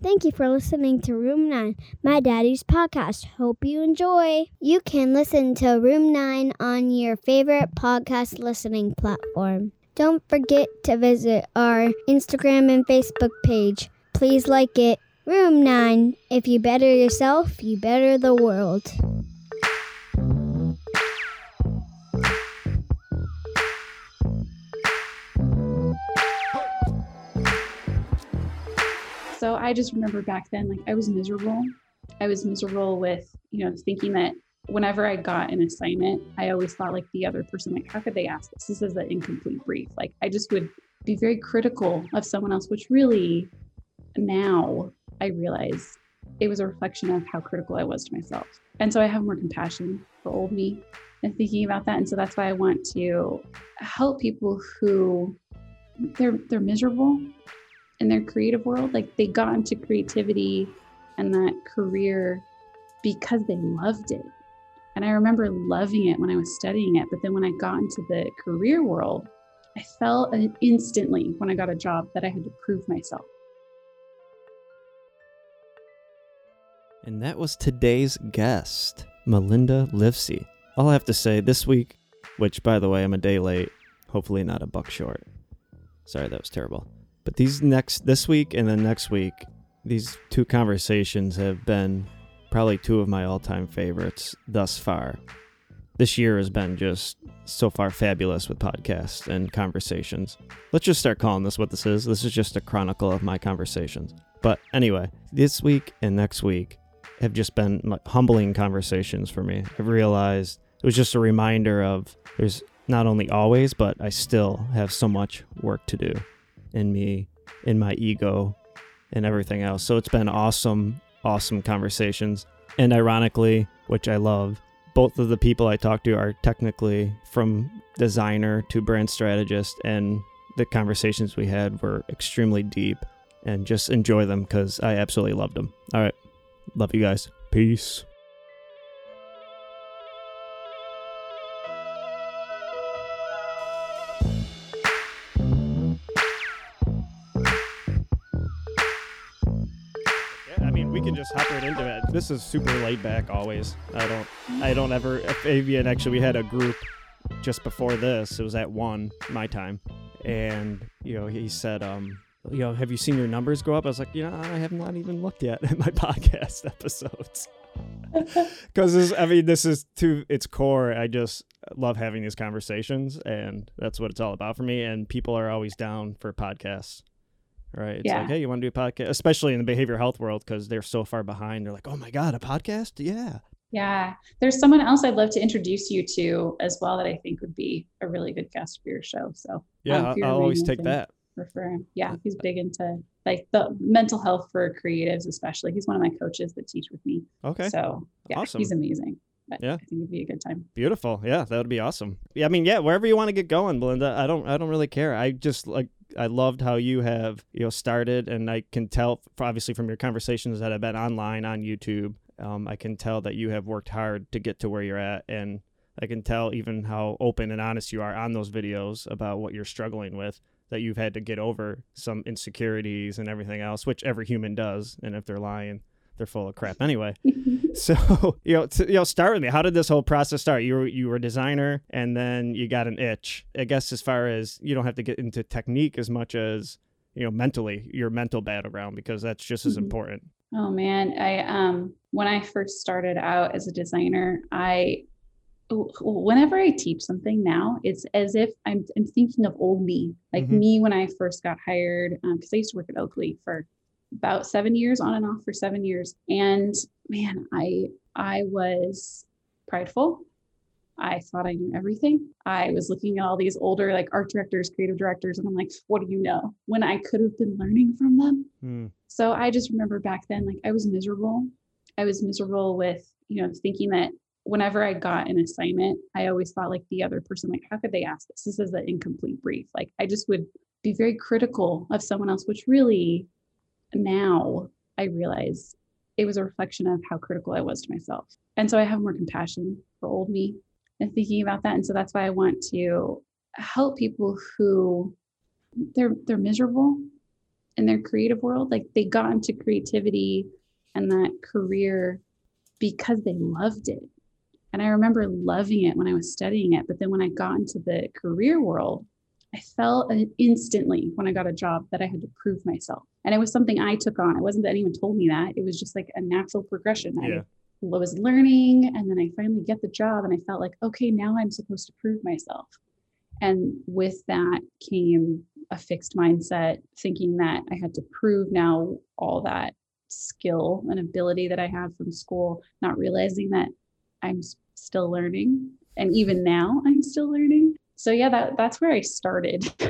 Thank you for listening to Room 9, my daddy's podcast. Hope you enjoy. You can listen to Room 9 on your favorite podcast listening platform. Don't forget to visit our Instagram and Facebook page. Please like it. Room 9. If you better yourself, you better the world. I just remember back then, like I was miserable. I was miserable with, you know, thinking that whenever I got an assignment, I always thought like the other person, like, how could they ask this? This is an incomplete brief. Like I just would be very critical of someone else, which really now I realize it was a reflection of how critical I was to myself. And so I have more compassion for old me and thinking about that. And so that's why I want to help people who they're they're miserable in their creative world. Like they got into creativity and that career because they loved it. And I remember loving it when I was studying it. But then when I got into the career world, I felt instantly when I got a job that I had to prove myself. And that was today's guest, Melinda Livesey. All I have to say this week, which by the way, I'm a day late, hopefully not a buck short. Sorry, that was terrible. But these next, this week and then next week, these two conversations have been probably two of my all time favorites thus far. This year has been just so far fabulous with podcasts and conversations. Let's just start calling this what this is. This is just a chronicle of my conversations. But anyway, this week and next week have just been humbling conversations for me. I've realized it was just a reminder of there's not only always, but I still have so much work to do in me, in my ego, and everything else. So it's been awesome, awesome conversations. And ironically, which I love, both of the people I talked to are technically from designer to brand strategist, and the conversations we had were extremely deep. And just enjoy them because I absolutely loved them. All right. Love you guys. Peace. This is super laid back always. I don't, I don't ever. Fabian actually, we had a group just before this. It was at one my time, and you know, he said, um, you know, have you seen your numbers go up? I was like, you know, I have not even looked yet at my podcast episodes. Because I mean, this is to its core. I just love having these conversations, and that's what it's all about for me. And people are always down for podcasts, right? It's Yeah. like, hey, you want to do a podcast? Especially in the behavioral health world, because they're so far behind. They're like, oh my god, a podcast? Yeah. Yeah. There's someone else I'd love to introduce you to as well that I think would be a really good guest for your show. So Yeah, um, I'll, I'll always take that. Refer him. Yeah, he's big into like the mental health for creatives, especially. He's one of my coaches that teach with me. Okay. So yeah, Awesome. he's amazing. But Yeah. I think it'd be a good time. Beautiful. Yeah, that would be awesome. Yeah, I mean, yeah, wherever you want to get going, Belinda. I don't I don't really care. I just like I loved how you have, you know, started and I can tell obviously from your conversations that have been online on YouTube, um, I can tell that you have worked hard to get to where you're at and I can tell even how open and honest you are on those videos about what you're struggling with that you've had to get over some insecurities and everything else, which every human does, and if they're lying, they're full of crap anyway. So you know, to, you know, start with me. How did this whole process start? You were you were a designer, and then you got an itch. I guess as far as you don't have to get into technique as much as you know mentally your mental battleground because that's just as Mhm. important. Oh man, I um when I first started out as a designer, I whenever I teach something now, it's as if I'm I'm thinking of old me, like Mhm. me when I first got hired, because I used to work at Oakley for about seven years, on and off for seven years, and man, I I was prideful. I thought I knew everything. I was looking at all these older like art directors, creative directors, and I'm like, what do you know? When I could have been learning from them. Hmm. So I just remember back then, like I was miserable. I was miserable with, you know, thinking that whenever I got an assignment, I always thought like the other person, like, how could they ask this? This is an incomplete brief. Like I just would be very critical of someone else, which really now I realize it was a reflection of how critical I was to myself. And so I have more compassion for old me and thinking about that. And so that's why I want to help people who they're they're miserable in their creative world. Like they got into creativity and that career because they loved it. And I remember loving it when I was studying it. But then when I got into the career world, I felt instantly when I got a job that I had to prove myself. And it was something I took on. It wasn't that anyone told me that. It was just like a natural progression. Yeah. I was learning and then I finally get the job and I felt like, okay, now I'm supposed to prove myself. And with that came a fixed mindset, thinking that I had to prove now all that skill and ability that I have from school, not realizing that I'm still learning. And even now I'm still learning. So yeah, that that's where I started.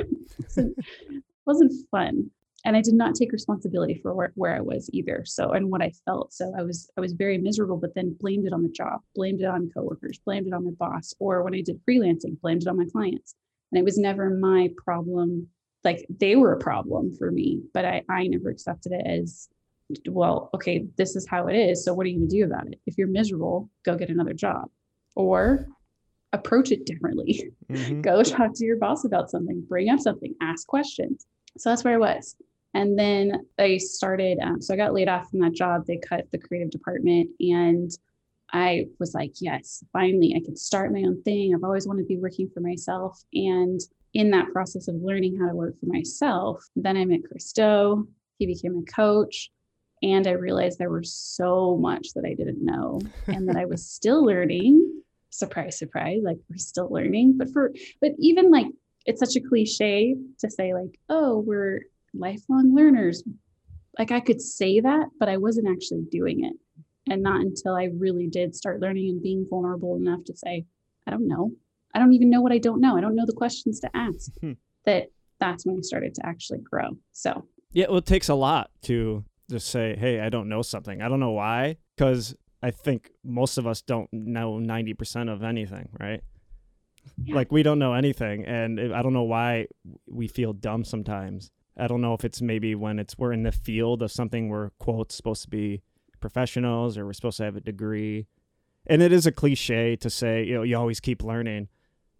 it wasn't fun. And I did not take responsibility for where, where I was either. So and what I felt. So I was I was very miserable, but then blamed it on the job, blamed it on coworkers, blamed it on my boss, or when I did freelancing, blamed it on my clients. And it was never my problem. Like they were a problem for me, but I, I never accepted it as well, okay, this is how it is. So what are you to do about it? If you're miserable, go get another job or approach it differently. Mm-hmm. go talk to your boss about something, bring up something, ask questions. So that's where I was. And then I started, um, so I got laid off from that job. They cut the creative department. And I was like, yes, finally, I can start my own thing. I've always wanted to be working for myself. And in that process of learning how to work for myself, then I met Chris Do. He became a coach. And I realized there was so much that I didn't know and that I was still learning. Surprise, surprise, like we're still learning. But for, but even like, it's such a cliche to say, like, oh, we're lifelong learners. Like I could say that, but I wasn't actually doing it. And not until I really did start learning and being vulnerable enough to say, I don't know. I don't even know what I don't know. I don't know the questions to ask. Hmm. That that's when I started to actually grow. So yeah, well, it takes a lot to just say, hey, I don't know something. I don't know why, because I think most of us don't know 90% of anything, right? Yeah. Like we don't know anything. And I don't know why we feel dumb sometimes. I don't know if it's maybe when it's we're in the field of something we're quote supposed to be professionals or we're supposed to have a degree. And it is a cliche to say, you know, you always keep learning.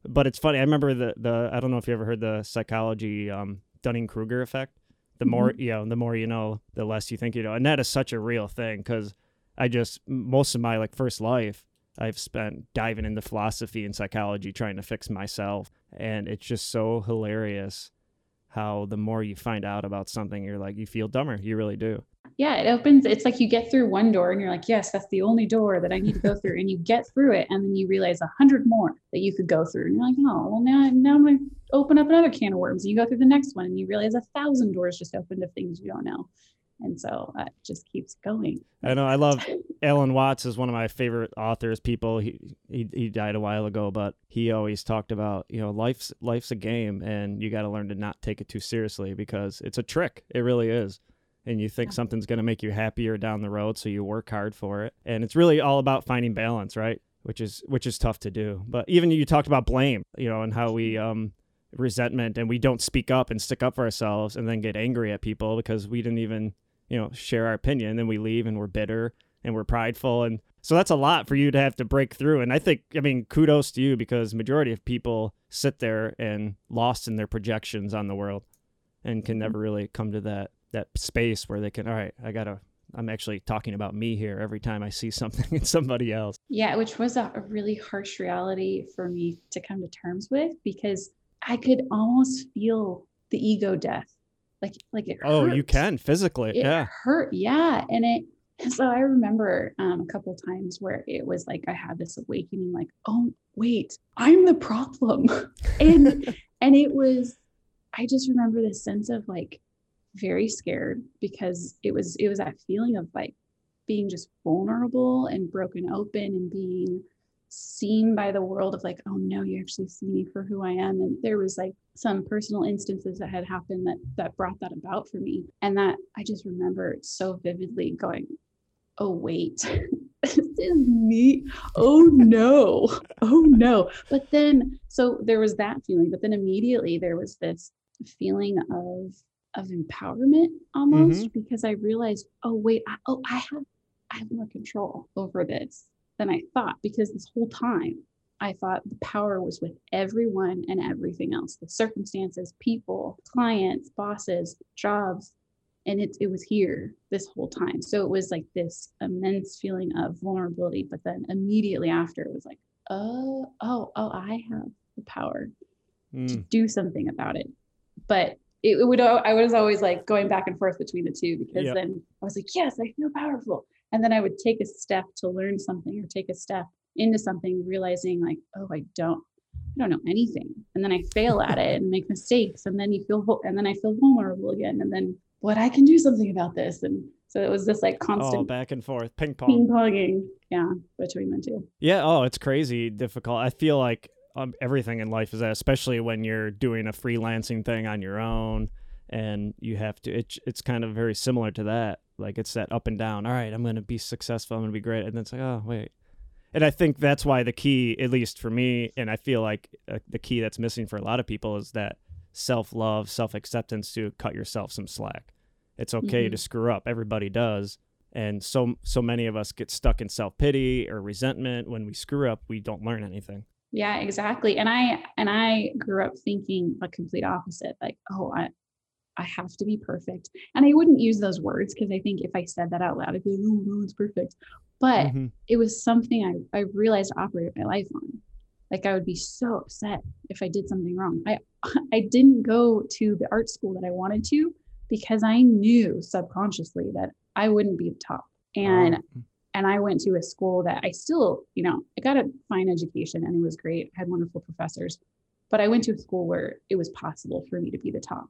But it's funny. I remember the the I don't know if you ever heard the psychology um, Dunning Kruger effect the more mm-hmm. you know the more you know the less you think you know and that is such a real thing because i just most of my like first life i've spent diving into philosophy and psychology trying to fix myself. And it's just so hilarious how the more you find out about something you're like you feel dumber. You really do. Yeah it opens it's like you get through one door and you're like yes that's the only door that i need to go through. And you get through it and then you realize a hundred more that you could go through. And you're like oh well now, now i'm going to open up another can of worms. And you go through the next one and you realize a thousand doors just opened of things you don't know and so uh, it just keeps going. I know i love alan watts is one of my favorite authors people. He, he he died a while ago but he always talked about you know life's life's a game and you got to learn to not take it too seriously because it's a trick. It really is. And you think yeah. something's going to make you happier down the road so you work hard for it. And it's really all about finding balance right? Which is which is tough to do. But even you talked about blame you know and how we um resentment and we don't speak up and stick up for ourselves and then get angry at people because we didn't even you know share our opinion And then we leave and we're bitter and we're prideful and so that's a lot for you to have to break through and i think i mean kudos to you because majority of people sit there and lost in their projections on the world and can mm-hmm. never really come to that that space where they can all right i gotta i'm actually talking about me here every time i see something in somebody else yeah which was a, a really harsh reality for me to come to terms with because i could almost feel the ego death like like it oh you can physically it yeah. hurt yeah and it so i remember um, a couple times where it was like i had this awakening like oh wait i'm the problem. And and it was i just remember this sense of like very scared because it was it was that feeling of like being just vulnerable and broken open and being seen by the world of like oh no you actually see me for who i am. And there was like some personal instances that had happened that that brought that about for me. And that i just remember so vividly going oh wait this is me. Oh no. Oh no. But then so there was that feeling but then immediately there was this feeling of of empowerment almost mm-hmm. because I realized, oh wait, I, oh I have I have more control over this than I thought because this whole time I thought the power was with everyone and everything else, the circumstances, people, clients, bosses, jobs, and it, it was here this whole time so it was like this immense feeling of vulnerability but then immediately after it was like oh oh oh i have the power mm. to do something about it but it, it, would i was always like going back and forth between the two because yep. then i was like yes i feel powerful and then i would take a step to learn something or take a step into something realizing like oh i don't I don't know anything. And then I fail at it and make mistakes. And then you feel, and then I feel vulnerable again. And then what I can do something about this. And so it was this like constant oh, back and forth, ping pong, ping ponging, yeah, between the two. Yeah. Oh, it's crazy difficult. I feel like um, everything in life is that, especially when you're doing a freelancing thing on your own, and you have to. It, it's kind of very similar to that. Like it's that up and down. All right, I'm going to be successful. I'm going to be great, and then it's like, oh wait. And I think that's why the key, at least for me, and I feel like uh, the key that's missing for a lot of people is that self love, self acceptance to cut yourself some slack. It's okay mm-hmm. to screw up. Everybody does. And so so many of us get stuck in self pity or resentment. When we screw up, we don't learn anything. Yeah, exactly. And I and I grew up thinking a complete opposite. Like, oh, I I have to be perfect. And I wouldn't use those words because I think if I said that out loud, I'd be like, oh no, it's perfect. But mm-hmm. it was something I, I realized I operated my life on. Like I would be so upset if I did something wrong. I I didn't go to the art school that I wanted to because I knew subconsciously that I wouldn't be the top. And oh. and I went to a school that I still, you know, I got a fine education and it was great. I had wonderful professors. But I went to a school where it was possible for me to be the top,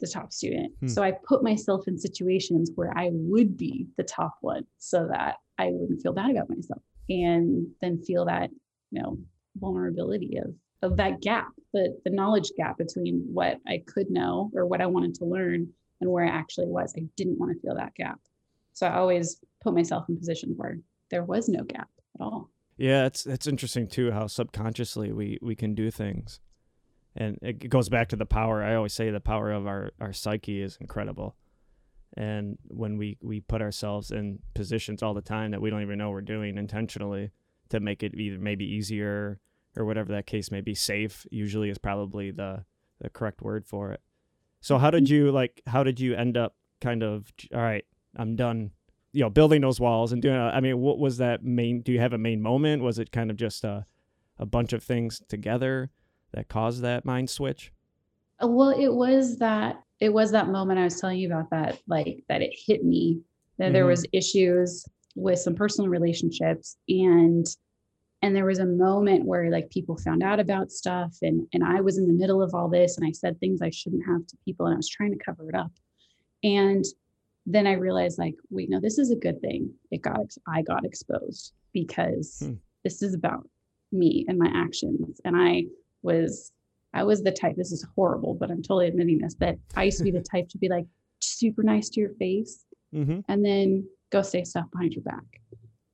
the top student. Hmm. So I put myself in situations where I would be the top one so that I wouldn't feel bad about myself and then feel that, you know, vulnerability of of that gap, the the knowledge gap between what I could know or what I wanted to learn and where I actually was. I didn't want to feel that gap. So I always put myself in positions where there was no gap at all. Yeah, it's it's interesting too how subconsciously we we can do things. And it goes back to the power. I always say the power of our, our psyche is incredible. And when we, we put ourselves in positions all the time that we don't even know we're doing intentionally to make it either maybe easier or whatever that case may be. Safe usually is probably the the correct word for it. So how did mm-hmm. you like? How did you end up kind of? All right, I'm done. You know, building those walls and doing. I mean, what was that main? Do you have a main moment? Was it kind of just a a bunch of things together that caused that mind switch? Uh, well, it was that it was that moment I was telling you about that, like that it hit me that mm-hmm. there was issues with some personal relationships and and there was a moment where like people found out about stuff and and i was in the middle of all this and i said things i shouldn't have to people and i was trying to cover it up and then i realized like wait no this is a good thing it got i got exposed because hmm. this is about me and my actions and i was i was the type this is horrible but i'm totally admitting this that i used to be the type to be like super nice to your face mm-hmm. and then go say stuff behind your back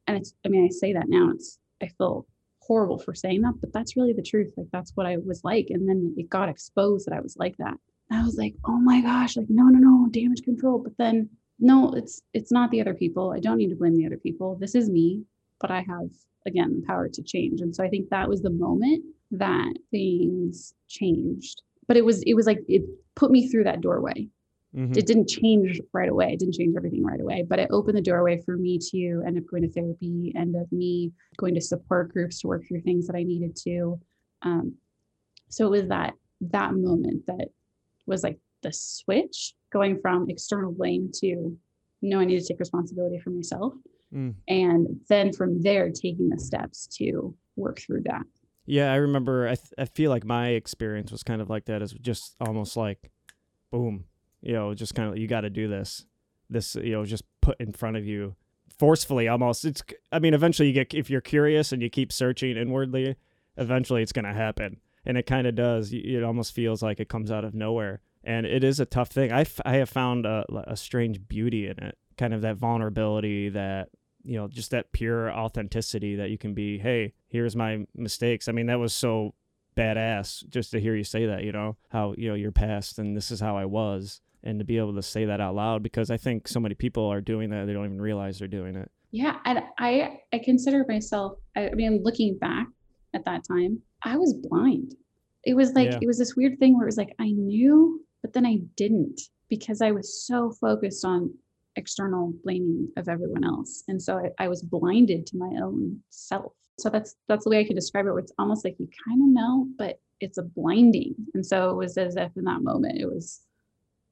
and it's i mean i say that now it's I feel horrible for saying that, but that's really the truth. Like that's what I was like. And then it got exposed that I was like that. And I was like, oh my gosh, like no, no, no, damage control. But then no, it's it's not the other people. I don't need to blame the other people. This is me, but I have again the power to change. And so I think that was the moment that things changed. But it was it was like it put me through that doorway Mm-hmm. It didn't change right away. It didn't change everything right away, but it opened the doorway for me to end up going to therapy, end up me going to support groups to work through things that I needed to. Um, so it was that that moment that was like the switch going from external blame to no, I need to take responsibility for myself. Mm. And then from there, taking the steps to work through that. Yeah, I remember. I, th- I feel like my experience was kind of like that. Is just almost like, boom, you know, just kind of you got to do this. This you know, just put in front of you forcefully almost. It's I mean, eventually you get if you're curious and you keep searching inwardly, eventually it's going to happen. And it kind of does. It almost feels like it comes out of nowhere. And it is a tough thing. I, f- I have found a, a strange beauty in it, kind of that vulnerability, that you know, just that pure authenticity that you can be, hey, here's my mistakes. I mean, that was so badass just to hear you say that, you know, how, you know, your past and this is how I was and to be able to say that out loud because I think so many people are doing that they don't even realize they're doing it. Yeah, and I I consider myself I, mean looking back at that time, I was blind. It was like yeah. it was this weird thing where it was like I knew but then I didn't. because I was so focused on external blaming of everyone else. And so I, I was blinded to my own self. So that's that's the way I could describe it. Where it's almost like you kind of know, but it's a blinding. And so it was as if in that moment it was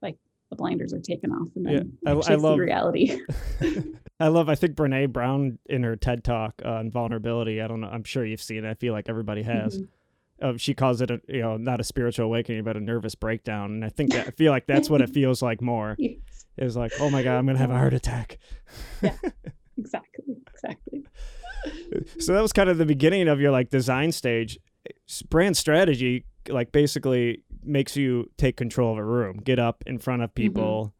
like the blinders are taken off and then Yeah, I- I love- reality. I love. I think Brene Brown in her TED talk on vulnerability. I don't know. I'm sure you've seen it. I feel like everybody has. Mhm. Uh, she calls it a you know not a spiritual awakening, but a nervous breakdown. And I think that I feel like that's what it feels like more. Yes, Is like, oh my god, I'm gonna have a heart attack. yeah exactly. Exactly. so that was kind of the beginning of your like design stage brand strategy like basically makes you take control of a room get up in front of people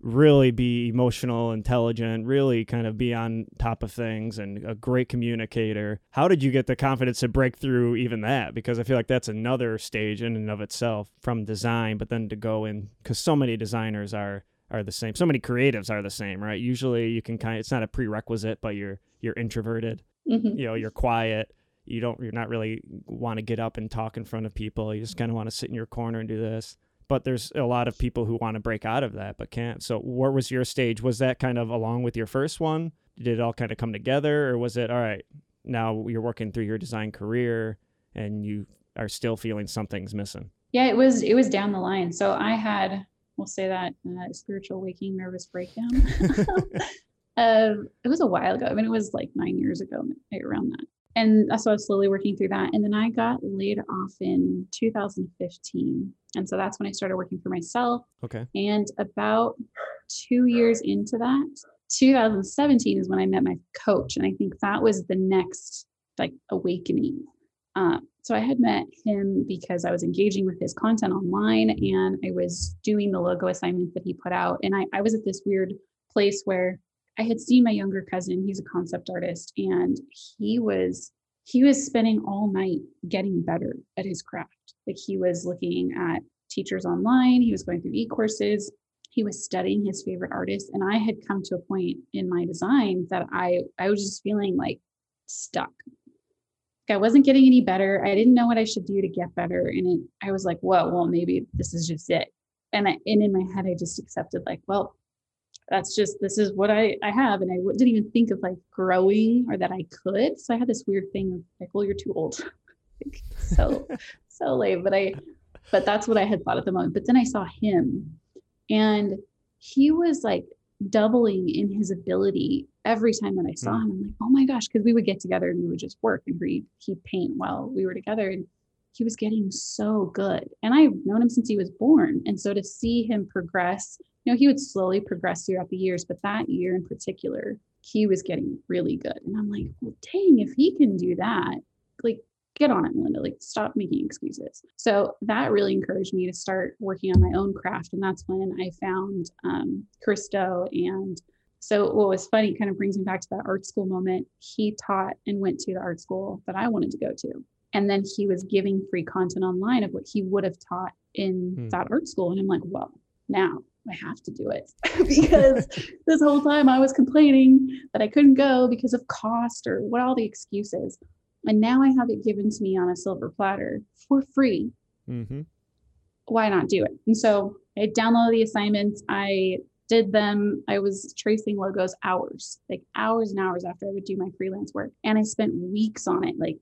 really be emotional intelligent really kind of be on top of things and a great communicator. How did you get the confidence to break through even that? Because i feel like that's another stage in and of itself from design but then to go in because so many designers are are the same. So many creatives are the same right? Usually you can kind of it's not a prerequisite but you're you're introverted. Mhm. you know you're quiet. You don't you're not really want to get up and talk in front of people. You just kind of want to sit in your corner and do this but there's a lot of people who want to break out of that but can't so where was your stage was that kind of along with your first one did it all kind of come together or was it all right now you're working through your design career and you are still feeling something's missing Yeah, it was it was down the line. So I had, we'll say that uh, spiritual waking nervous breakdown. um, it was a while ago. I mean, it was like nine years ago, right around that. And so I was slowly working through that. And then I got laid off in 2015. And so that's when I started working for myself. okay And about two years into that, 2017 is when I met my coach. And I think that was the next like awakening. Uh, so I had met him because I was engaging with his content online and I was doing the logo assignments that he put out. And I, I was at this weird place where I had seen my younger cousin, he's a concept artist, and he was he was spending all night getting better at his craft. Like he was looking at teachers online, he was going through e-courses, he was studying his favorite artists. And I had come to a point in my design that I I was just feeling like stuck. Like I wasn't getting any better. I didn't know what I should do to get better. And it, I was like, whoa, well, maybe this is just it. And I, and in my head, I just accepted like, well, that's just this is what I I have, and I w- didn't even think of like growing or that I could. So I had this weird thing of like, well, you're too old. Like, so so late but I but that's what I had thought at the moment. But then I saw him, and he was like doubling in his ability every time that I saw Mm. him. I'm like, oh my gosh, because we would get together and we would just work and read, he'd paint while we were together. And he was getting so good. And I've known him since he was born. And so to see him progress, you know, he would slowly progress throughout the years, but that year in particular, he was getting really good. And I'm like, well, dang, if he can do that, like, get on it, Melinda. Like, stop making excuses. So that really encouraged me to start working on my own craft. And that's when I found um, Chris Do. And so what was funny kind of brings me back to that art school moment. He taught and went to the art school that I wanted to go to. And then he was giving free content online of what he would have taught in Hmm. that art school. And I'm like, well, now I have to do it because this whole time I was complaining that I couldn't go because of cost or what all the excuses. And now I have it given to me on a silver platter for free. mm-hmm. Why not do it? And so I downloaded the assignments. I did them. I was tracing logos hours, like hours and hours after I would do my freelance work. And I spent weeks on it. Like,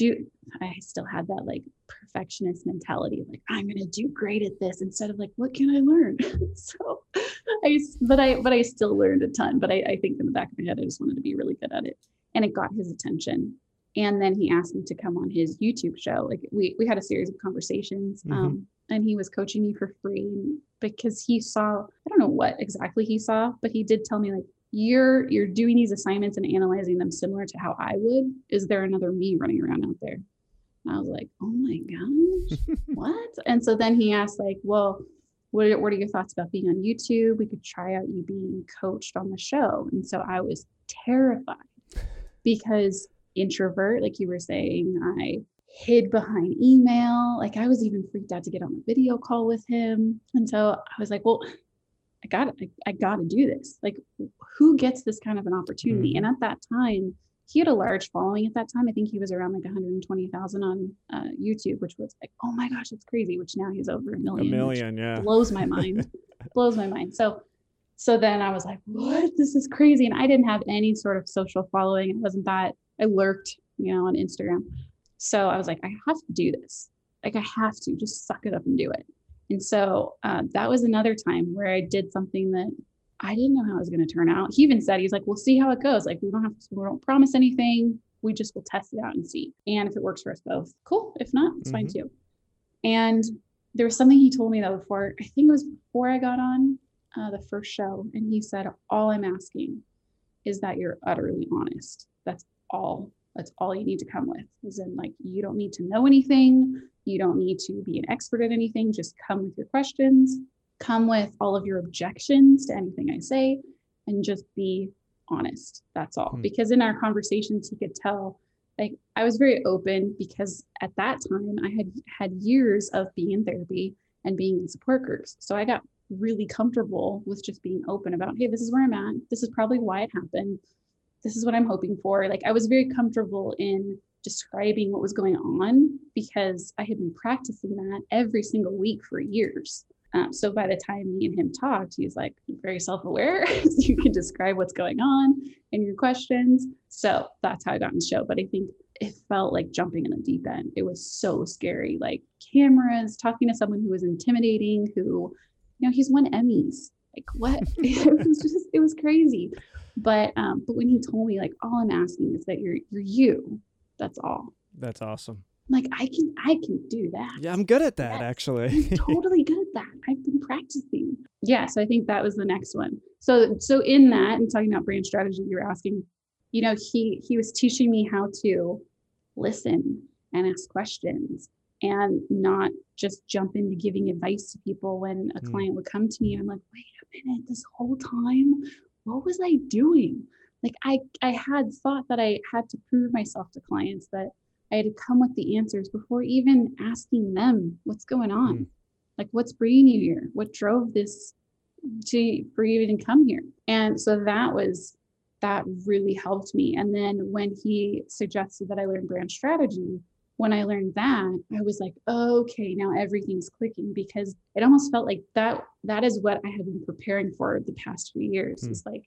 do I still had that like perfectionist mentality like, I'm gonna do great at this instead of like, what can I learn? so i but I but I still learned a ton. But I, I think in the back of my head, I just wanted to be really good at it. And it got his attention. And then he asked me to come on his YouTube show. Like we we had a series of conversations. Mhm. Um, and he was coaching me for free because he saw I don't know what exactly he saw, but he did tell me like you're you're doing these assignments and analyzing them similar to how I would. Is there another me running around out there? And I was like, oh my gosh, what? And so then he asked like, well, what are, what are your thoughts about being on YouTube? We could try out you being coached on the show. And so I was terrified because introvert, like you were saying, I hid behind email. Like I was even freaked out to get on a video call with him. And so I was like, well, I got I, I got to do this. Like who gets this kind of an opportunity? And at that time, he had a large following at that time. I think he was around like 120,000 on uh, YouTube, which was like, oh my gosh, it's crazy. Which now he's over a a million. which million yeah blows my mind. blows my mind. So so then I was like, what? This is crazy. And I didn't have any sort of social following. It wasn't that I lurked, you know, on Instagram. So I was like, I have to do this. Like I have to just suck it up and do it. And so uh, that was another time where I did something that I didn't know how it was going to turn out. He even said, he's like, we'll see how it goes. Like we don't have to, we don't promise anything. We just will test it out and see. And if it works for us both, cool. If not, it's mm-hmm. fine too. And there was something he told me though before, I think it was before I got on uh, the first show. And he said, all I'm asking is that you're utterly honest. That's all that's all you need to come with is in like you don't need to know anything you don't need to be an expert at anything just come with your questions come with all of your objections to anything i say and just be honest that's all. Hmm. because in our conversations he could tell like i was very open because at that time i had had years of being in therapy and being in support groups. So i got really comfortable with just being open about hey this is where i'm at. This is probably why it happened this is what I'm hoping for. Like I was very comfortable in describing what was going on because I had been practicing that every single week for years. Um, so by the time me and him talked, he's like very self-aware. you can describe what's going on in your questions. So that's how I got in the show. But I think it felt like jumping in the deep end. It was so scary. Like cameras, talking to someone who was intimidating, who, you know, he's won Emmys. Like what? it was just, it was crazy. But um, but when he told me like all I'm asking is that you're you're you. That's all. That's awesome. Like I can I can do that. Yeah, I'm good at that yes, actually. I'm totally good at that. I've been practicing. Yeah, so I think that was the next one. So so in that and talking about brand strategy, you're asking, you know, he he was teaching me how to listen and ask questions and not just jump into giving advice to people when a mm. client would come to me. I'm like, wait a minute, this whole time what was I doing? Like I, I had thought that I had to prove myself to clients that I had to come with the answers before even asking them what's going on. Mm. Like what's bringing you here? What drove this to for you to even come here? And so that was that really helped me. And then when he suggested that I learn brand strategy, when I learned that, I was like, okay, now everything's clicking because it almost felt like that that is what I had been preparing for the past few years. Mm. Is like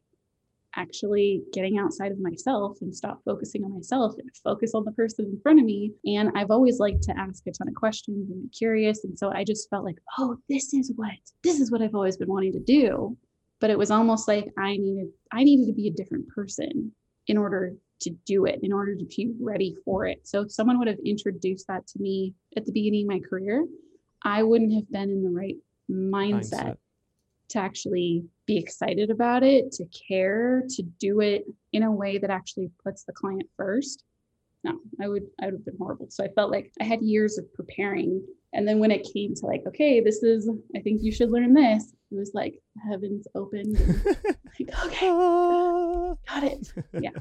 actually getting outside of myself and stop focusing on myself and focus on the person in front of me. And I've always liked to ask a ton of questions and be curious. And so I just felt like, oh, this is what this is what I've always been wanting to do. But it was almost like I needed I needed to be a different person in order to do it in order to be ready for it. So if someone would have introduced that to me at the beginning of my career, I wouldn't have been in the right mindset, mindset. to actually be excited about it, to care, to do it in a way that actually puts the client first. No, I would I would have been horrible. So I felt like I had years of preparing. And then when it came to like, okay, this is I think you should learn this, it was like heavens opened. like, okay, ah. got it. Yeah.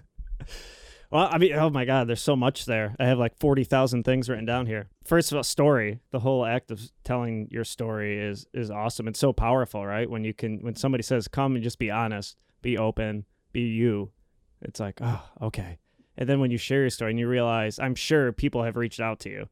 Well, I mean, oh my God, there's so much there. I have like 40,000 things written down here. First of all, story. The whole act of telling your story is is awesome. It's so powerful, right? When you can, when somebody says, come and just be honest, be open, be you, it's like, oh, okay. And then when you share your story and you realize, I'm sure people have reached out to you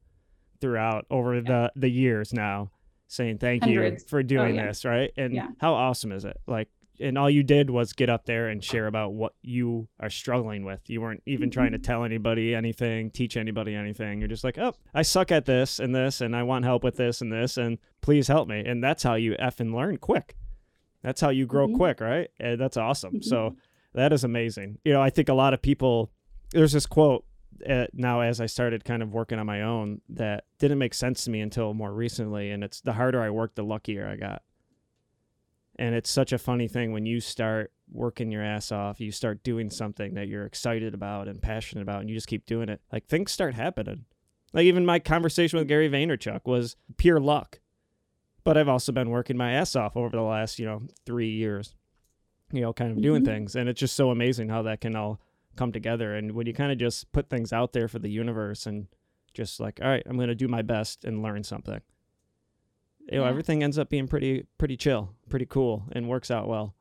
throughout over yeah. the, the years now saying thank Hundreds. you for oh, doing oh, yeah. this, right? And yeah. how awesome is it? Like and all you did was get up there and share about what you are struggling with. You weren't even mm-hmm. trying to tell anybody anything, teach anybody anything. You're just like, oh, I suck at this and this, and I want help with this and this, and please help me. And that's how you f and learn quick. That's how you grow mm-hmm. quick, right? And that's awesome. Mm-hmm. So that is amazing. You know, I think a lot of people. There's this quote uh, now as I started kind of working on my own that didn't make sense to me until more recently, and it's the harder I work, the luckier I got. And it's such a funny thing when you start working your ass off, you start doing something that you're excited about and passionate about, and you just keep doing it. Like things start happening. Like even my conversation with Gary Vaynerchuk was pure luck. But I've also been working my ass off over the last, you know, three years, you know, kind of doing mm-hmm. things. And it's just so amazing how that can all come together. And when you kind of just put things out there for the universe and just like, all right, I'm going to do my best and learn something you know, yeah. everything ends up being pretty pretty chill, pretty cool, and works out well.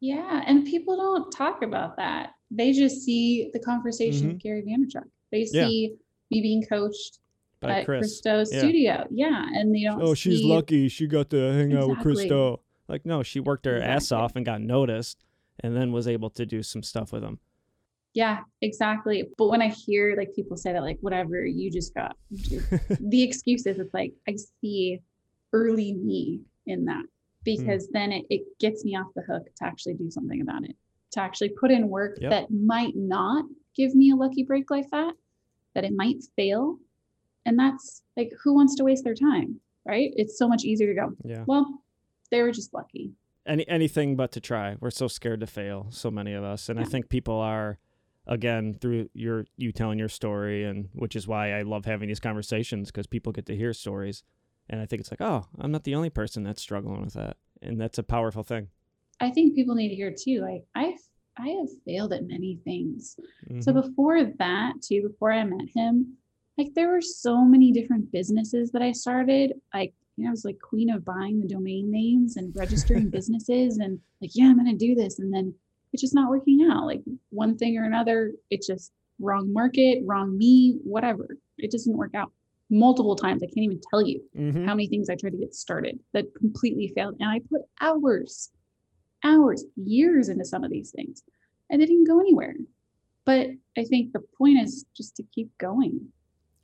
Yeah, and people don't talk about that. They just see the conversation mm-hmm. with Gary Vaynerchuk. They see yeah. me being coached By at Chris. Christo's yeah. studio. Yeah, and they don't. Oh, she's lucky. She got to hang exactly. out with Christo. Like, no, she worked her ass off and got noticed and then was able to do some stuff with them. Yeah, exactly. But when I hear like people say that, like, whatever, you just got the excuses, it's like I see early me in that hmm. because then it, it gets me off the hook to actually do something about it, to actually put in work Yep. that might not give me a lucky break like that, that it might fail. And that's like, who wants to waste their time? Right. It's so much easier to go, Yeah. well, they were just lucky. Any anything but to try. We're so scared to fail, so many of us. And I think people are again through your you telling your story and which is why I love having these conversations because people get to hear stories. And I think it's like, oh, I'm not the only person that's struggling with that. And that's a powerful thing. I think people need to hear too. Like I've I have failed at many things. So Mhm. before that, too, before I met him, like there were so many different businesses that I started. Like, you know, I was like queen of buying the domain names and registering businesses and like, yeah, I'm gonna do this. And then it's just not working out. Like one thing or another, it's just wrong market, wrong me, whatever. It just didn't work out multiple times. I can't even tell you Mhm. how many things I tried to get started that completely failed. And I put hours, hours, years into some of these things and they didn't go anywhere. But I think the point is just to keep going.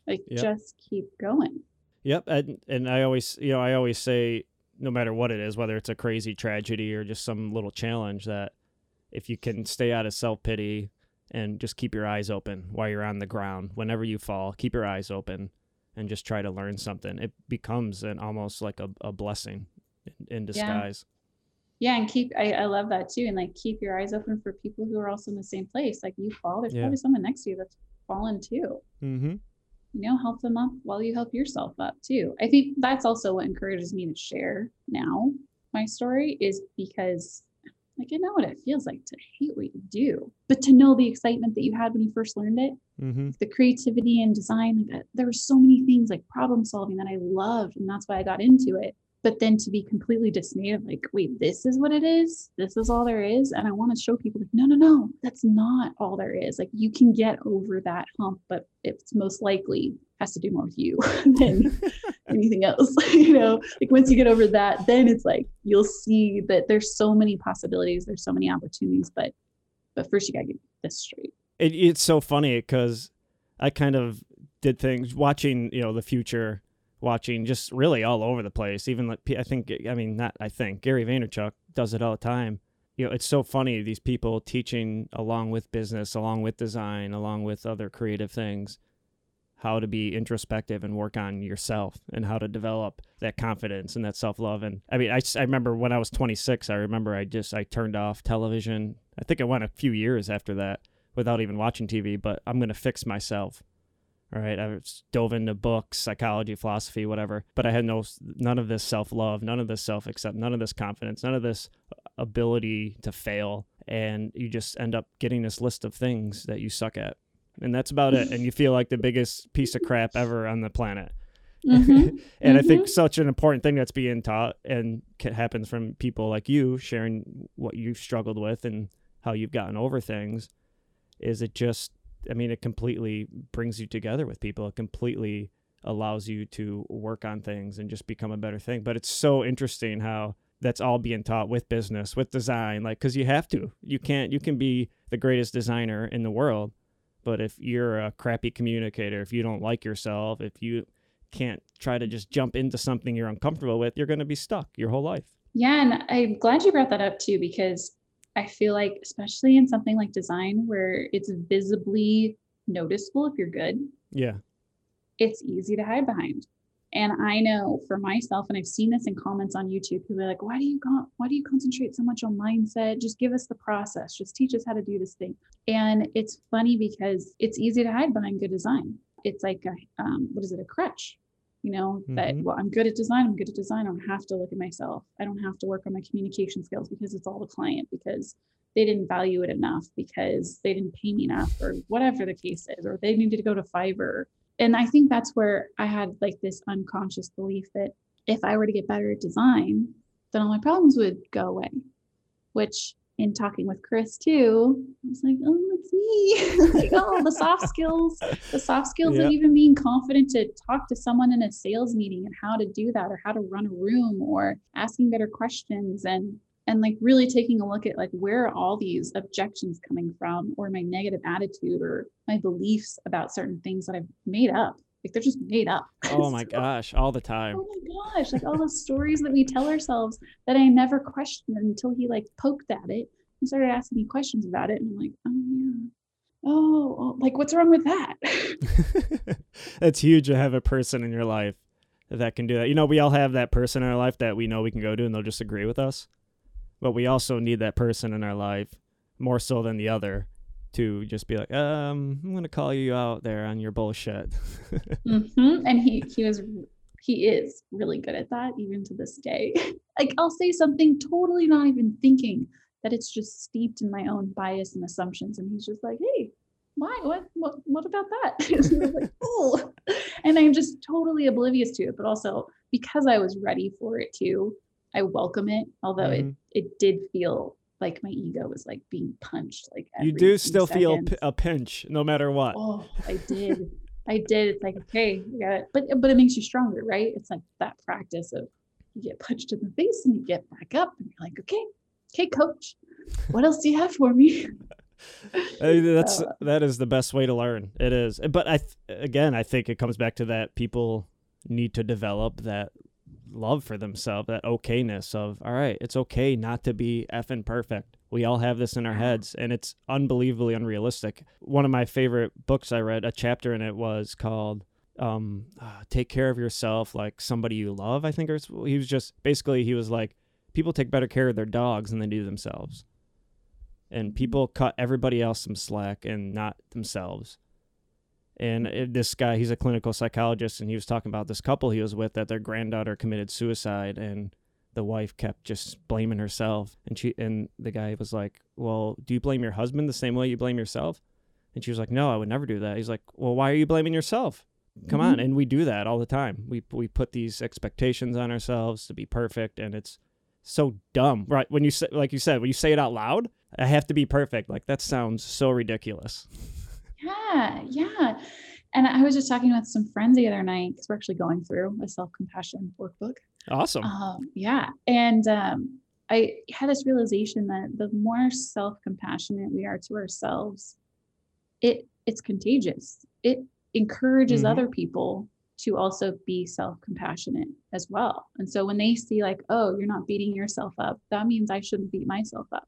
Like Yep. just keep going. Yep, and and I always, you know, I always say, no matter what it is, whether it's a crazy tragedy or just some little challenge, that if you can stay out of self pity and just keep your eyes open while you're on the ground, whenever you fall, keep your eyes open and just try to learn something. It becomes an almost like a, a blessing in, in disguise. Yeah, and keep I, I love that too. And like keep your eyes open for people who are also in the same place. Like you fall, there's Yeah. probably someone next to you that's fallen too. Mm-hmm. you know, help them up while you help yourself up too. I think that's also what encourages me to share now my story is because like I know what it feels like to hate what you do, but to know the excitement that you had when you first learned it, Mm-hmm. the creativity and design, like uh, there were so many things like problem solving that I loved, and that's why I got into it. But then to be completely dismayed of like, wait, this is what it is. This is all there is, and I want to show people like, no, no, no, that's not all there is. Like you can get over that hump, but it's most likely has to do more with you than anything else. you know, like once you get over that, then it's like you'll see that there's so many possibilities, there's so many opportunities, but but first you gotta get this straight. it, it's so funny because I kind of did things watching, you know, the Futur, watching just really all over the place. Even like I think, I mean, not I think Gary Vaynerchuk does it all the time. You know, it's so funny these people teaching along with business, along with design, along with other creative things, how to be introspective and work on yourself and how to develop that confidence and that self-love and i mean I, I remember when i was 26 i remember i just i turned off television i think I went a few years after that without even watching tv but i'm going to fix myself right? I dove into books psychology philosophy whatever but i had no none of this self-love none of this self-accept none of this confidence none of this ability to fail. And you just end up getting this list of things that you suck at. And that's about it. And you feel like the biggest piece of crap ever on the planet. Mhm. and I think such an important thing that's being taught and happens from people like you sharing what you've struggled with and how you've gotten over things is it just I mean it completely brings you together with people. It completely allows you to work on things and just become a better thing. But it's so interesting how that's all being taught with business, with design, like cuz you have to. You can't you can be the greatest designer in the world, but if you're a crappy communicator, if you don't like yourself, if you can't try to just jump into something you're uncomfortable with, you're going to be stuck your whole life. Yeah, and I'm glad you brought that up too, because I feel like, especially in something like design where it's visibly noticeable if you're good, Yeah. it's easy to hide behind. And I know for myself, and I've seen this in comments on YouTube, people are like, why do you con- why do you concentrate so much on mindset? Just give us the process. Just teach us how to do this thing. And it's funny because it's easy to hide behind good design. It's like a um, what is it, a crutch? You know, that Mhm. well, I'm good at design, I'm good at design. I don't have to look at myself. I don't have to work on my communication skills because it's all the client, because they didn't value it enough, because they didn't pay me enough, or whatever the case is, or they needed to go to Fiverr and I think that's where I had like this unconscious belief that if I were to get better at design, then all my problems would go away, which in talking with Chris too, I was like, oh, it's me. like, oh, the soft skills, the soft skills Yeah. of even being confident to talk to someone in a sales meeting and how to do that or how to run a room or asking better questions and and like really taking a look at like where are all these objections coming from or my negative attitude or my beliefs about certain things that I've made up. Like they're just made up. Oh my So- gosh, all the time. Oh my gosh, like all the stories that we tell ourselves that I never questioned until he like poked at it and started asking me questions about it. And I'm like, oh yeah. Oh, oh, like what's wrong with that? That's huge to have a person in your life that can do that. You know, we all have that person in our life that we know we can go to and they'll just agree with us. But we also need that person in our life more so than the other to just be like, um, I'm gonna call you out there on your bullshit. mm-hmm. And he he was he is really good at that even to this day. like I'll say something totally not even thinking that it's just steeped in my own bias and assumptions, and he's just like, hey. Why? What? What? What about that? And I'm like, oh, and I'm just totally oblivious to it. But also because I was ready for it too, I welcome it. Although Mhm. it it did feel like my ego was like being punched. Like you do still feel a pinch no matter what. Oh, I did. I did. It's like, okay, you got it. But but it makes you stronger, right? It's like that practice of you get punched in the face and you get back up and you're like, okay, okay, coach, what else do you have for me? That's Uh, that is the best way to learn. It is, but I again, I think it comes back to that people need to develop that love for themselves, that okayness of all right, it's okay not to be effing perfect. We all have this in our heads, and it's unbelievably unrealistic. One of my favorite books I read, a chapter in it was called um, uh, "Take Care of Yourself Like Somebody You Love." I think it was, he was just basically he was like, people take better care of their dogs than they do themselves and people cut everybody else some slack and not themselves. And it, this guy, he's a clinical psychologist, and he was talking about this couple he was with that their granddaughter committed suicide, and the wife kept just blaming herself, and she and the guy was like, "Well, do you blame your husband the same way you blame yourself?" And she was like, "No, I would never do that." He's like, "Well, why are you blaming yourself?" Come on, Mhm. and we do that all the time. We we put these expectations on ourselves to be perfect, and it's so dumb, right? When you say, like you said, when you say it out loud, I have to be perfect. Like that sounds so ridiculous. Yeah, yeah. And I was just talking with some friends the other night because we're actually going through a self compassion workbook. Awesome. Um, yeah. And um, I had this realization that the more self-compassionate we are to ourselves, it it's contagious. It encourages Mhm. other people to also be self-compassionate as well. And so when they see like, oh, you're not beating yourself up, that means I shouldn't beat myself up.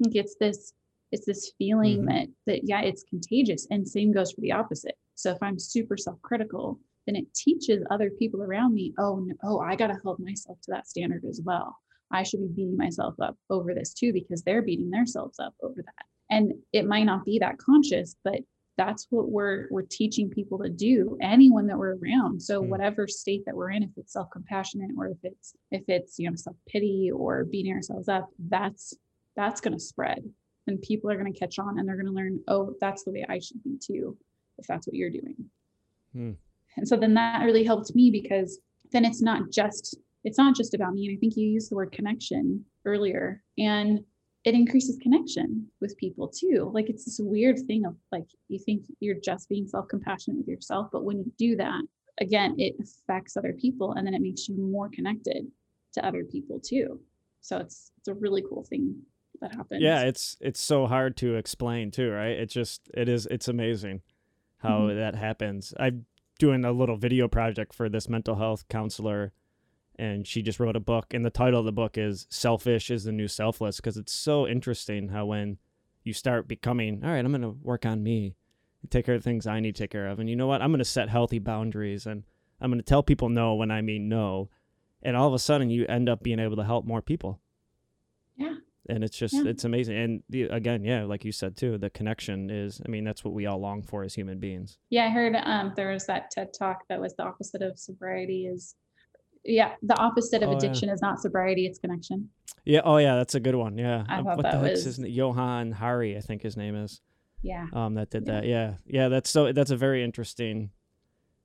It's this it's this feeling Mhm. that that yeah, it's contagious. And same goes for the opposite. So if I'm super self-critical, then it teaches other people around me, oh, no, oh, I got to hold myself to that standard as well. I should be beating myself up over this too because they're beating themselves up over that. And it might not be that conscious, but that's what we're we're teaching people to do. Anyone that we're around. So Mm. whatever state that we're in, if it's self-compassionate or if it's if it's you know self-pity or beating ourselves up, that's that's going to spread, and people are going to catch on and they're going to learn. Oh, that's the way I should be too, if that's what you're doing. Hmm. And so then that really helped me because then it's not just it's not just about me. And I think you used the word connection earlier. And it increases connection with people too. Like it's this weird thing of like you think you're just being self-compassionate with yourself, but when you do that, again, it affects other people and then it makes you more connected to other people too. So it's it's a really cool thing that happens. Yeah, it's it's so hard to explain too, right? It just it is it's amazing how Mhm. that happens. I'm doing a little video project for this mental health counselor and she just wrote a book and the title of the book is Selfish is the New Selfless because it's so interesting how when you start becoming, all right, I'm going to work on me, take care of things I need to take care of. And you know what? I'm going to set healthy boundaries and I'm going to tell people no when I mean no. And all of a sudden you end up being able to help more people Yeah. And it's just Yeah. it's amazing and the, again yeah like you said too the connection is i mean that's what we all long for as human beings Yeah, I heard um there was that TED talk that was the opposite of sobriety is yeah, the opposite of Oh, yeah. addiction is not sobriety, it's connection. yeah oh yeah that's a good one yeah I Um, thought what that the heck's was- his Johann Hari i think his name is Yeah. um that did Yeah. that yeah yeah that's so that's a very interesting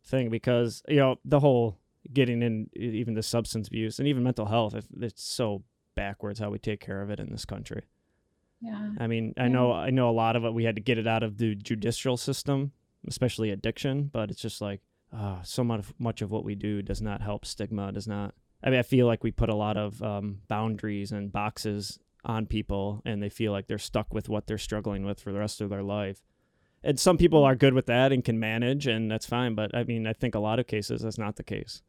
thing because you know the whole getting in even the substance abuse and even mental health it's so backwards how we take care of it in this country Yeah. I mean, I Yeah. know I know a lot of it. We had to get it out of the judicial system, especially addiction. But it's just like uh, so much much of what we do does not help stigma. Does not. I mean, I feel like we put a lot of um, boundaries and boxes on people, and they feel like they're stuck with what they're struggling with for the rest of their life. And some people are good with that and can manage, and that's fine. But I mean, I think a lot of cases that's not the case,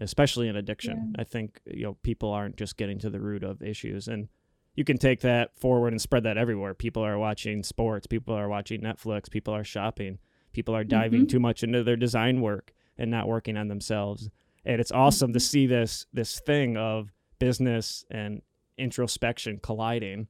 especially in addiction. Yeah. I think you know people aren't just getting to the root of issues, and you can take that forward and spread that everywhere. People are watching sports, people are watching Netflix, people are shopping, people are diving Mhm. too much into their design work and not working on themselves. And it's awesome to Mhm. see this this thing of business and introspection colliding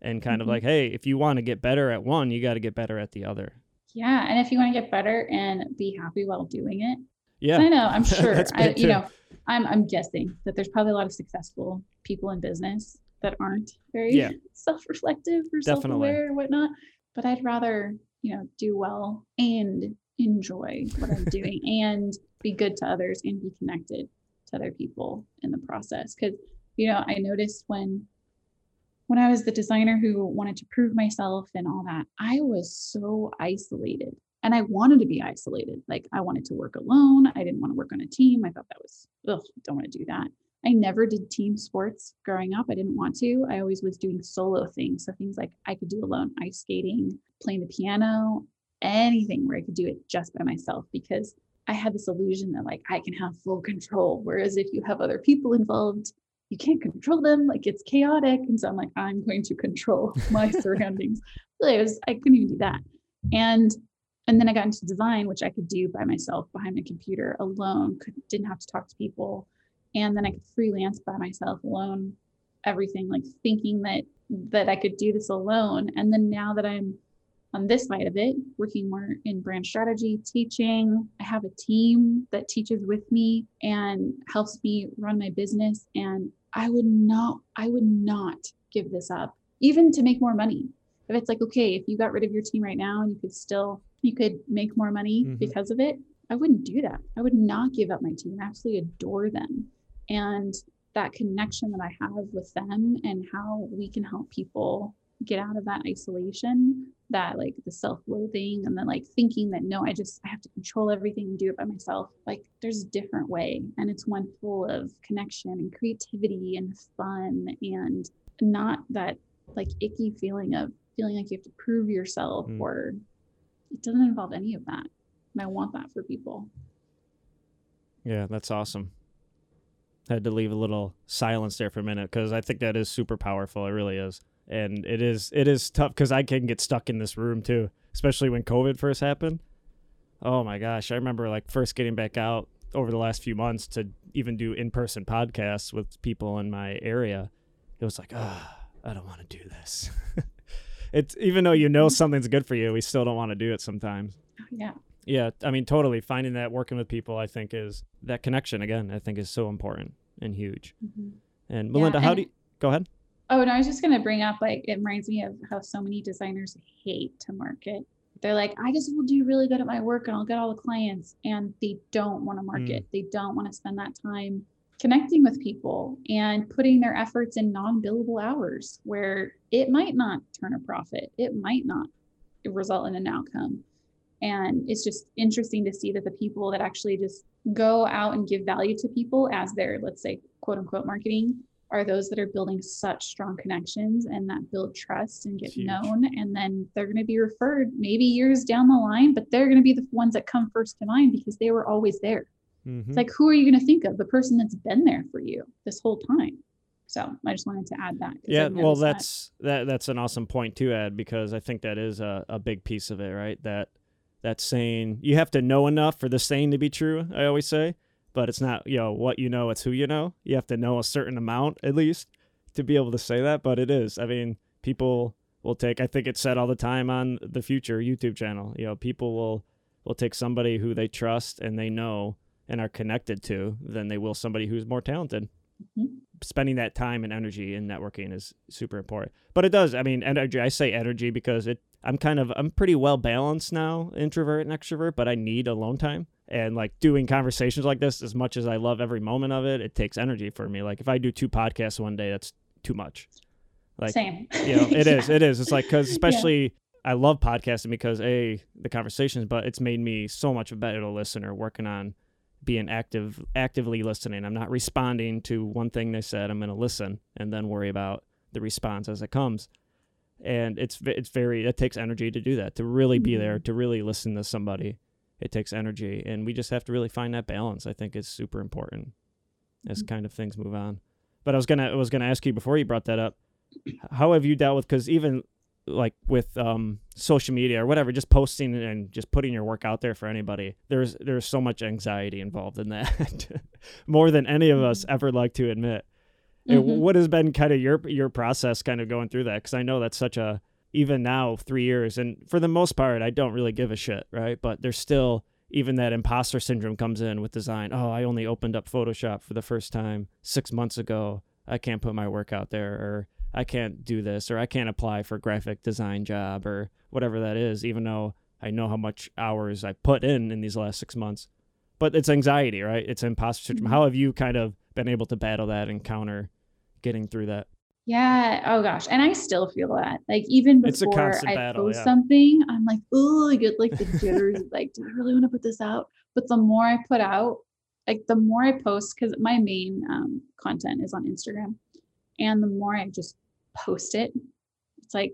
and kind of Mhm. like, hey, if you want to get better at one, you got to get better at the other. Yeah. And if you want to get better and be happy while doing it, Yeah. I know, I'm sure. I, you too. know, I'm I'm guessing that there's probably a lot of successful people in business that aren't very Yeah. self-reflective or Definitely. self-aware or whatnot. But I'd rather, you know, do well and enjoy what I'm doing and be good to others and be connected to other people in the process. Cause, you know, I noticed when when I was the designer who wanted to prove myself and all that, I was so isolated and I wanted to be isolated. Like I wanted to work alone. I didn't want to work on a team. I thought that was, ugh, don't want to do that. I never did team sports growing up. I didn't want to. I always was doing solo things. So things like I could do alone, ice skating, playing the piano, anything where I could do it just by myself because I had this illusion that like I can have full control. Whereas if you have other people involved, you can't control them. Like it's chaotic. And so I'm like, I'm going to control my surroundings. Really, I was I couldn't even do that. And and then I got into design, which I could do by myself behind my computer alone. Could didn't have to talk to people. And then I could freelance by myself alone, everything like thinking that that I could do this alone. And then now that I'm on this side of it, working more in brand strategy, teaching. I have a team that teaches with me and helps me run my business. And I would not, I would not give this up, even to make more money. If it's like, okay, if you got rid of your team right now and you could still, you could make more money Mhm. because of it, I wouldn't do that. I would not give up my team. I absolutely adore them. And that connection that I have with them and how we can help people get out of that isolation that like the self-loathing and then like thinking that no i just i have to control everything and do it by myself like there's a different way and it's one full of connection and creativity and fun and not that like icky feeling of feeling like you have to prove yourself Mm. or it doesn't involve any of that and i want that for people Yeah, that's awesome. Had to leave a little silence there for a minute because I think that is super powerful. It really is, and it is it is tough because I can get stuck in this room too, especially when COVID first happened. Oh my gosh, I remember like first getting back out over the last few months to even do in person podcasts with people in my area. It was like, ah, I don't want to do this. it's even though you know something's good for you, we still don't want to do it sometimes. yeah Yeah, I mean, totally. Finding that working with people, I think, is that connection again. I think is so important and huge. Mhm. And Yeah, Melinda, how do you go ahead? Oh, no, I was just going to bring up like it reminds me of how so many designers hate to market. They're like, I just will do really good at my work and I'll get all the clients. And they don't want to market. They don't want to spend that time connecting with people and putting their efforts in non billable hours where it might not turn a profit. It might not result in an outcome. And it's just interesting to see that the people that actually just go out and give value to people as their, let's say, quote unquote marketing are those that are building such strong connections and that build trust and get Huge. known. And then they're going to be referred maybe years down the line, but they're going to be the ones that come first to mind because they were always there. Mhm. It's like, who are you going to think of? The person that's been there for you this whole time. So I just wanted to add that. yeah, well, noticed that. that's that. That's an awesome point to add because I think that is a, a big piece of it, right? That that saying you have to know enough for the saying to be true. I always say, but it's not you know what you know, it's who you know. You have to know a certain amount at least to be able to say that. But it is. I mean, people will take. I think it's said all the time on the Futur YouTube channel. You know, people will will take somebody who they trust and they know and are connected to than they will somebody who's more talented Mhm. spending that time and energy in networking is super important. But it does. I mean, energy. I say energy because it. I'm kind of. I'm pretty well balanced now, introvert and extrovert. But I need alone time. And like doing conversations like this, as much as I love every moment of it, it takes energy for me. Like if I do two podcasts one day, that's too much. Like, Same. you know, it is. Yeah. It is. It's like because especially I love podcasting because a the conversations, but it's made me so much a better listener. Working on being active, actively listening. I'm not responding to one thing they said. I'm going to listen and then worry about the response as it comes. And it's it's very it takes energy to do that to really be there Mhm. to really listen to somebody. It takes energy, and we just have to really find that balance. I think is super important as Mhm. kind of things move on. But I was gonna I was gonna ask you before you brought that up, how have you dealt with because even like with um social media or whatever just posting and just putting your work out there for anybody there's there's so much anxiety involved in that more than any of us ever like to admit. And Mhm. what has been kind of your your process kind of going through that? Because i know that's such a even now three years and for the most part i don't really give a shit right? But there's still even that imposter syndrome comes in with design. Oh i only opened up photoshop for the first time six months ago. I can't put my work out there or I can't do this or I can't apply for a graphic design job or whatever that is, even though I know how much hours I put in in these last six months. But it's anxiety, right? It's imposter syndrome. How have you kind of been able to battle that and counter getting through that? Yeah. Oh gosh. And I still feel that. Like even before I battle, post yeah. something, I'm like, oh, I get like the jitters. like, do I really want to put this out? But the more I put out, like the more I post, because my main um, content is on Instagram, and the more I just post it, it's like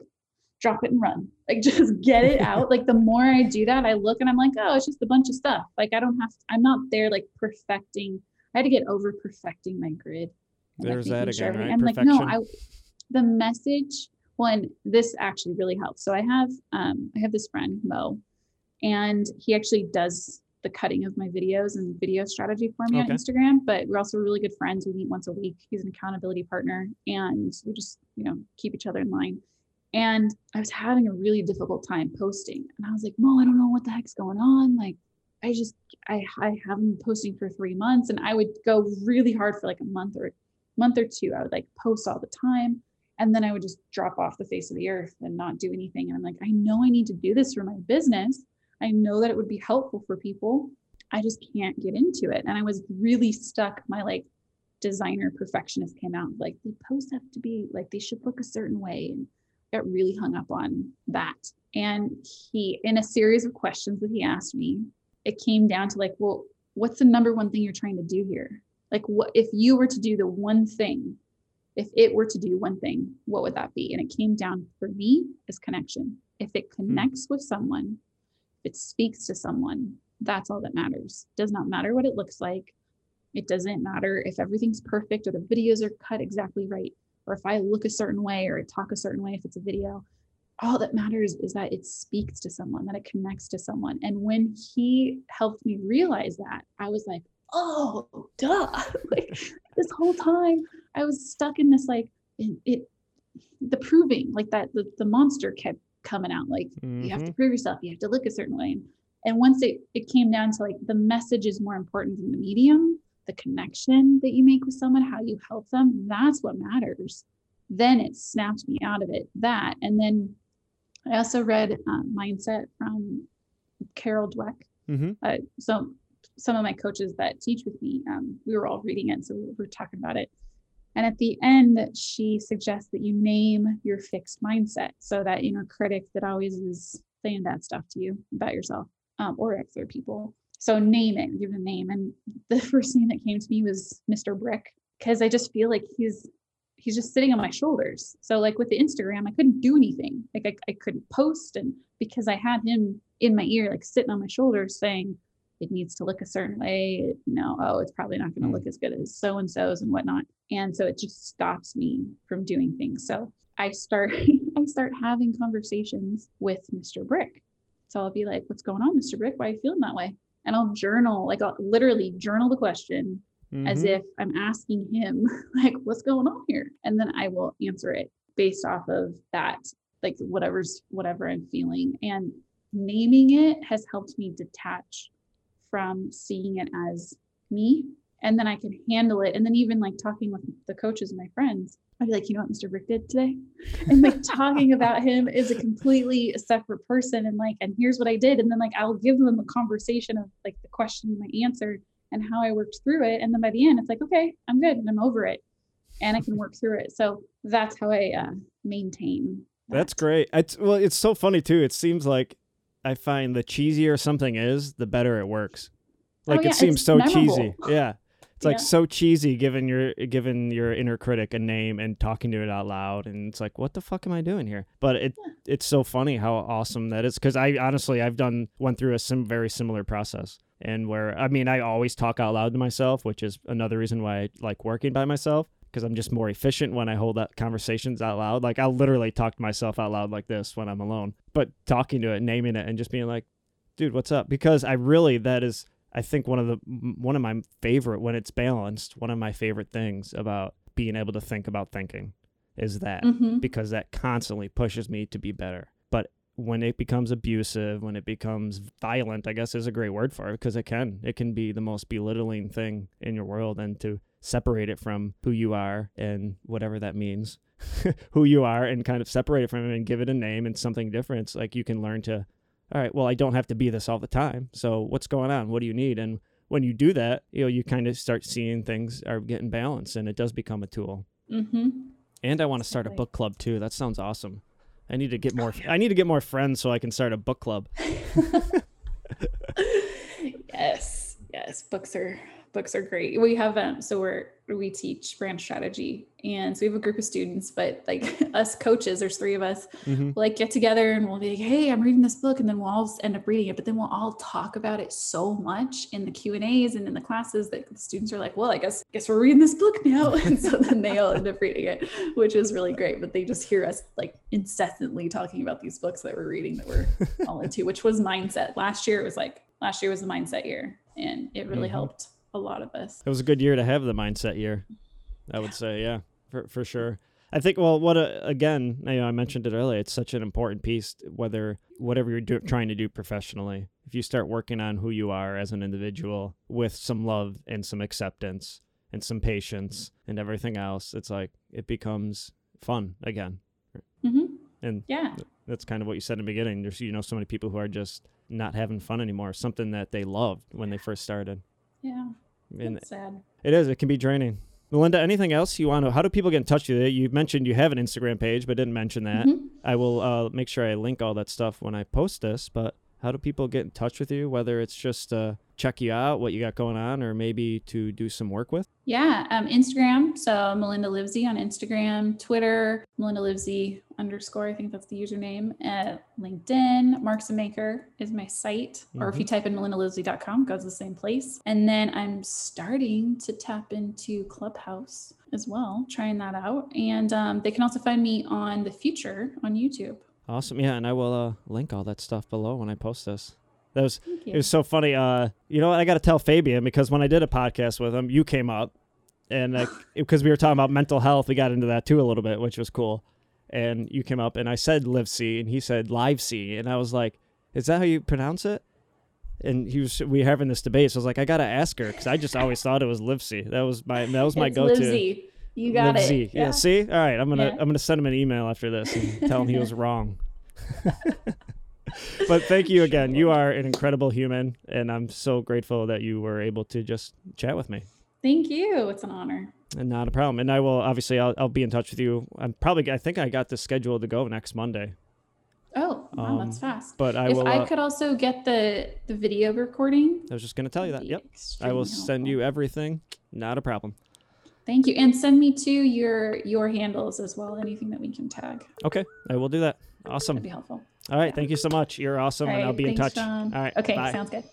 drop it and run. Like just get it out. like the more I do that, I look and I'm like, oh, it's just a bunch of stuff. Like I don't have. I'm not there like perfecting. I had to get over perfecting my grid. There's that making sure again, right? I'm like, no, I the message and this actually really helps so i have um, i have this friend mo and he actually does the cutting of my videos and video strategy for me Okay. on instagram but we're also really good friends we meet once a week he's an accountability partner and we just you know keep each other in line and i was having a really difficult time posting and i was like mo i don't know what the heck's going on like i just i, I haven't been posting for three months and i would go really hard for like a month or month or two i would like post all the time and then I would just drop off the face of the earth and not do anything. And I'm like, I know I need to do this for my business. I know that it would be helpful for people. I just can't get into it. And I was really stuck. My like designer perfectionist came out like the posts have to be like they should look a certain way and got really hung up on that. And he, in a series of questions that he asked me, it came down to like, well, what's the number one thing you're trying to do here? Like, what if you were to do the one thing if it were to do one thing, what would that be? And it came down for me as connection. If it hmm. connects with someone, it speaks to someone, that's all that matters. Does not matter what it looks like. It doesn't matter if everything's perfect or the videos are cut exactly right, or if I look a certain way or I talk a certain way if it's a video. All that matters is that it speaks to someone, that it connects to someone. And when he helped me realize that, I was like, oh, duh. like this whole time I was stuck in this like it, it the proving like that the, the monster kept coming out like you have to prove yourself you have to look a certain way. And, and once it it came down to like the message is more important than the medium the connection that you make with someone how you help them that's what matters. Then it snapped me out of it that. And then i also read uh, mindset from carol dweck. Mm-hmm. uh, so some of my coaches that teach with me, um, we were all reading it, so we were talking about it. And at the end, she suggests that you name your fixed mindset. So that inner critic that always is saying bad stuff to you about yourself um, or other people. So name it, give it a name. And the first name that came to me was Mr. Brick, because I just feel like he's he's just sitting on my shoulders. So like with the Instagram, I couldn't do anything. Like I, I couldn't post and because I had him in my ear, like sitting on my shoulders saying, it needs to look a certain way, you know, oh, it's probably not going to Mm. look as good as so and so's and whatnot. And so it just stops me from doing things. So I start I start having conversations with Mr. Brick. So I'll be like, what's going on, Mr. Brick? Why are you feeling that way? And I'll journal, like I'll literally journal the question as Mhm. if I'm asking him, like, what's going on here? And then I will answer it based off of that, like whatever's whatever I'm feeling. And naming it has helped me detach from seeing it as me. And then I can handle it. And then even like talking with the coaches and my friends, I'd be like, you know what Mr. Brick did today? And like talking about him is a completely separate person. And like, and here's what I did. And then like I'll give them a conversation of like the question, my answer, and how I worked through it. And then by the end, it's like, okay, I'm good and I'm over it. and I can work through it. So that's how I uh, maintain. That. That's great. It's well, it's so funny too. It seems like I find the cheesier something is, the better it works. Oh, like Oh, yeah, it seems so memorable. cheesy. Yeah. It's like Yeah. so cheesy giving your giving your inner critic a name and talking to it out loud and it's like what the fuck am I doing here? But it it's so funny how awesome that is cuz I honestly I've done went through a sim very similar process and where I mean I always talk out loud to myself, which is another reason why I like working by myself because I'm just more efficient when I hold that conversations out loud. Like I'll literally talk to myself out loud like this when I'm alone. But talking to it, naming it and just being like, "Dude, what's up?" because I really that is I think one of the one of my favorite when it's balanced, one of my favorite things about being able to think about thinking is that hmm because that constantly pushes me to be better. But when it becomes abusive, when it becomes violent, I guess is a great word for it because it can. It can be the most belittling thing in your world and to separate it from who you are and whatever that means. who you are and kind of separate it from it and give it a name and something different. It's like you can learn to all right, well, I don't have to be this all the time. So what's going on? What do you need? And when you do that, you know, you kind of start seeing things are getting balanced and it does become a tool. hmm And I want to start a book club too. That sounds awesome. I need to get more. I need to get more friends so I can start a book club. yes, yes. Books are books are great. We have um so we're we teach brand strategy and so we have a group of students, but like us coaches, there's three of us, hmm we'll like get together and we'll be like, hey, I'm reading this book, and then we'll all end up reading it, but then we'll all talk about it so much in the Q and A's and in the classes that the students are like, well, I guess guess we're reading this book now, and so then they all end up reading it, which is really great. But they just hear us like incessantly talking about these books that we're reading that we're all into, which was mindset. Last year it was like last year was the mindset year, and it really Mhm. helped a lot of us. It was a good year to have the mindset year. I would say, yeah, for for sure. I think. Well, what a, again, you know, I mentioned it earlier. It's such an important piece. Whether whatever you're do, trying to do professionally, if you start working on who you are as an individual with some love and some acceptance and some patience and everything else, it's like it becomes fun again. hmm And Yeah, that's kind of what you said in the beginning. There's you know so many people who are just not having fun anymore. Something that they loved when they first started. Yeah. And That's sad. it is. It can be draining. Melinda, anything else you want to? How do people get in touch with you? You mentioned you have an Instagram page, but didn't mention that. Mhm. I will uh, make sure I link all that stuff when I post this. But how do people get in touch with you? Whether it's just uh, check you out, what you got going on, or maybe to do some work with. Yeah, um, Instagram. So Melinda Livesey on Instagram, Twitter, Melinda Livesey underscore. I think that's the username. Uh, LinkedIn, Marks and Maker is my site. Or if you type in melindalivesey.com, goes to the same place. And then I'm starting to tap into Clubhouse as well, trying that out. And um, they can also find me on the Futur on YouTube. Awesome. Yeah, and I will uh, link all that stuff below when I post this. That was It was so funny. Uh, you know what? I got to tell Fabian because when I did a podcast with him, you came up, and like because we were talking about mental health, we got into that too a little bit, which was cool. And you came up, and I said live C, and he said live C, and I was like, "Is that how you pronounce it?" And he was we were having this debate, so I was like, "I gotta ask her," because I just always thought it was live C. That was my that was my It's go-to. Livesey. You got Liv it. Z. Yeah. See. All right. I'm gonna Yeah. I'm gonna send him an email after this and tell him he was wrong. but thank you again. You are an incredible human, and I'm so grateful that you were able to just chat with me. Thank you. It's an honor. And not a problem. And I will obviously I'll, I'll be in touch with you. I'm probably I think I got this scheduled to go next Monday. Oh, wow, that's Um, fast. But I if will. I uh, could also get the the video recording, I was just gonna tell you that. Yep. I will extremely send helpful. you everything. Not a problem. Thank you, and send me to your your handles as well. Anything that we can tag, Okay. I will do that. Awesome. that'd be helpful. All right. yeah. Thank you so much. You're awesome, All and I'll right, be in touch. John. All right. Okay, Bye. sounds good.